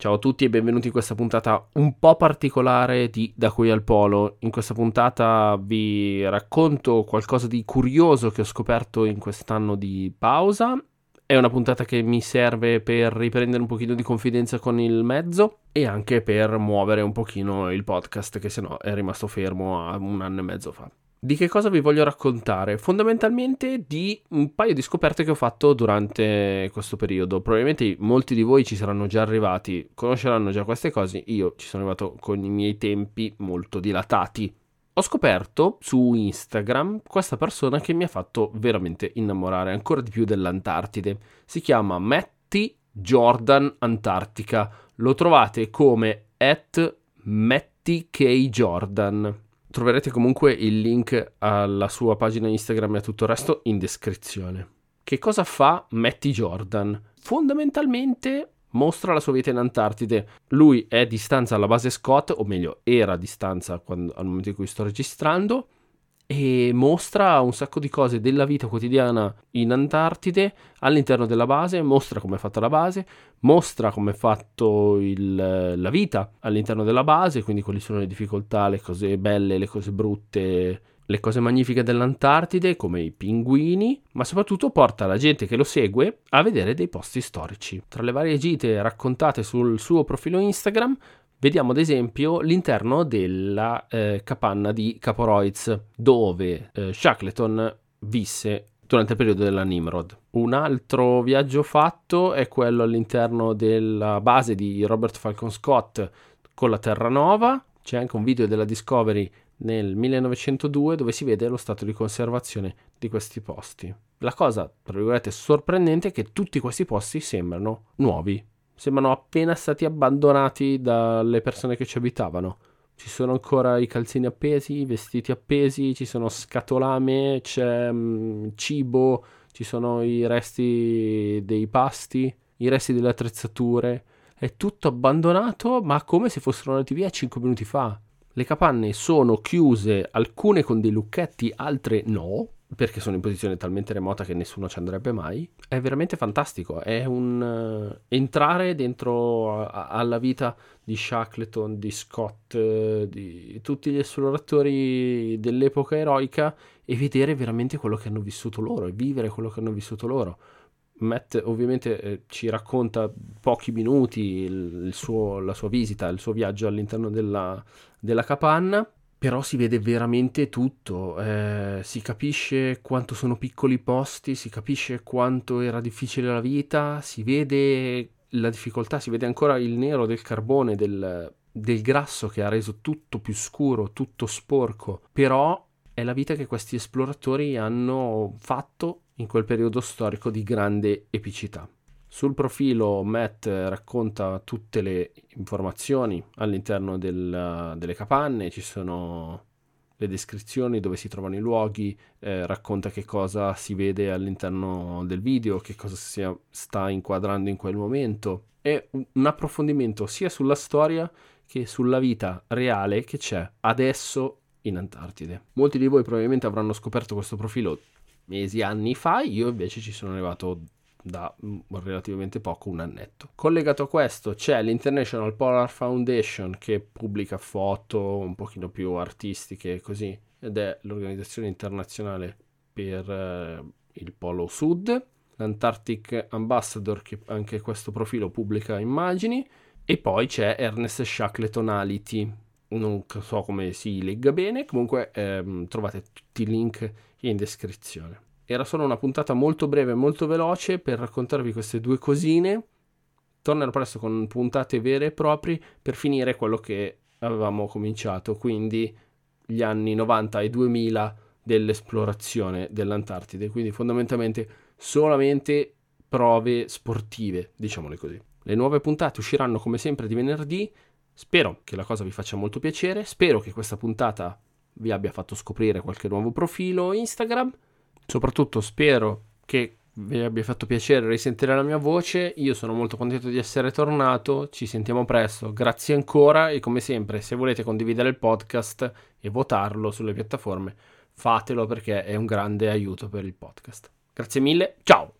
Ciao a tutti e benvenuti in questa puntata un po' particolare di Da qui al Polo. In questa puntata vi racconto qualcosa di curioso che ho scoperto in quest'anno di pausa. È una puntata che mi serve per riprendere un pochino di confidenza con il mezzo e anche per muovere un pochino il podcast che sennò è rimasto fermo a un anno e mezzo fa. Di che cosa vi voglio raccontare? Fondamentalmente di un paio di scoperte che ho fatto durante questo periodo. Probabilmente molti di voi ci saranno già arrivati, conosceranno già queste cose. Io ci sono arrivato con i miei tempi molto dilatati. Ho scoperto su Instagram questa persona che mi ha fatto veramente innamorare ancora di più dell'Antartide. Si chiama Matty Jordan Antartica. Lo trovate come at Matty K. Jordan Troverete comunque il link alla sua pagina Instagram e a tutto il resto in descrizione. Che cosa fa Matty Jordan? Fondamentalmente mostra la sua vita in Antartide. Lui è a distanza alla base Scott, o meglio, era a distanza quando, al momento in cui sto registrando, e mostra un sacco di cose della vita quotidiana in Antartide all'interno della base, mostra come è fatta la base, mostra come è fatta la vita all'interno della base, quindi quali sono le difficoltà, le cose belle, le cose brutte, le cose magnifiche dell'Antartide, come i pinguini, ma soprattutto porta la gente che lo segue a vedere dei posti storici. Tra le varie gite raccontate sul suo profilo Instagram Vediamo ad esempio l'interno della eh, capanna di Caporoiz, dove eh, Shackleton visse durante il periodo della Nimrod. Un altro viaggio fatto è quello all'interno della base di Robert Falcon Scott con la Terranova. C'è anche un video della Discovery nel 1902 dove si vede lo stato di conservazione di questi posti. La cosa, tra virgolette, sorprendente è che tutti questi posti sembrano nuovi, sembrano appena stati abbandonati dalle persone che ci abitavano. Ci sono ancora i calzini appesi, i vestiti appesi, ci sono scatolame, c'è mh, mm, cibo, ci sono i resti dei pasti, i resti delle attrezzature. È tutto abbandonato, ma come se fossero andati via 5 minuti fa. Le capanne sono chiuse, alcune con dei lucchetti, altre no, perché sono in posizione talmente remota che nessuno ci andrebbe mai, è veramente fantastico. È un uh, entrare dentro a, alla vita di Shackleton, di Scott, uh, di tutti gli esploratori dell'epoca eroica e vedere veramente quello che hanno vissuto loro e vivere quello che hanno vissuto loro. Matt ovviamente eh, ci racconta pochi minuti il, il suo, la sua visita, il suo viaggio all'interno della, della capanna però si vede veramente tutto, eh, si capisce quanto sono piccoli i posti, si capisce quanto era difficile la vita, si vede la difficoltà, si vede ancora il nero del carbone, del, del grasso che ha reso tutto più scuro, tutto sporco, però è la vita che questi esploratori hanno fatto in quel periodo storico di grande epicità. Sul profilo Matt racconta tutte le informazioni all'interno del, delle capanne, ci sono le descrizioni dove si trovano i luoghi, eh, racconta che cosa si vede all'interno del video, che cosa si sta inquadrando in quel momento. È un approfondimento sia sulla storia che sulla vita reale che c'è adesso in Antartide. Molti di voi probabilmente avranno scoperto questo profilo mesi, anni fa, io invece ci sono arrivato da mm, relativamente poco, un annetto. Collegato a questo c'è l'International Polar Foundation che pubblica foto un pochino più artistiche così ed è l'organizzazione internazionale per eh, il Polo Sud, l'Antarctic Ambassador che anche questo profilo pubblica immagini e poi c'è Ernest Shackletonality non so come si legga bene, comunque ehm, trovate tutti i link in descrizione. Era solo una puntata molto breve e molto veloce per raccontarvi queste due cosine. Tornerò presto con puntate vere e proprie per finire quello che avevamo cominciato, quindi gli anni 90 e 2000 dell'esplorazione dell'Antartide, quindi fondamentalmente solamente prove sportive, diciamole così. Le nuove puntate usciranno come sempre di venerdì. Spero che la cosa vi faccia molto piacere, spero che questa puntata vi abbia fatto scoprire qualche nuovo profilo Instagram. Soprattutto spero che vi abbia fatto piacere risentire la mia voce. Io sono molto contento di essere tornato. Ci sentiamo presto. Grazie ancora e come sempre, se volete condividere il podcast e votarlo sulle piattaforme, fatelo perché è un grande aiuto per il podcast. Grazie mille. Ciao.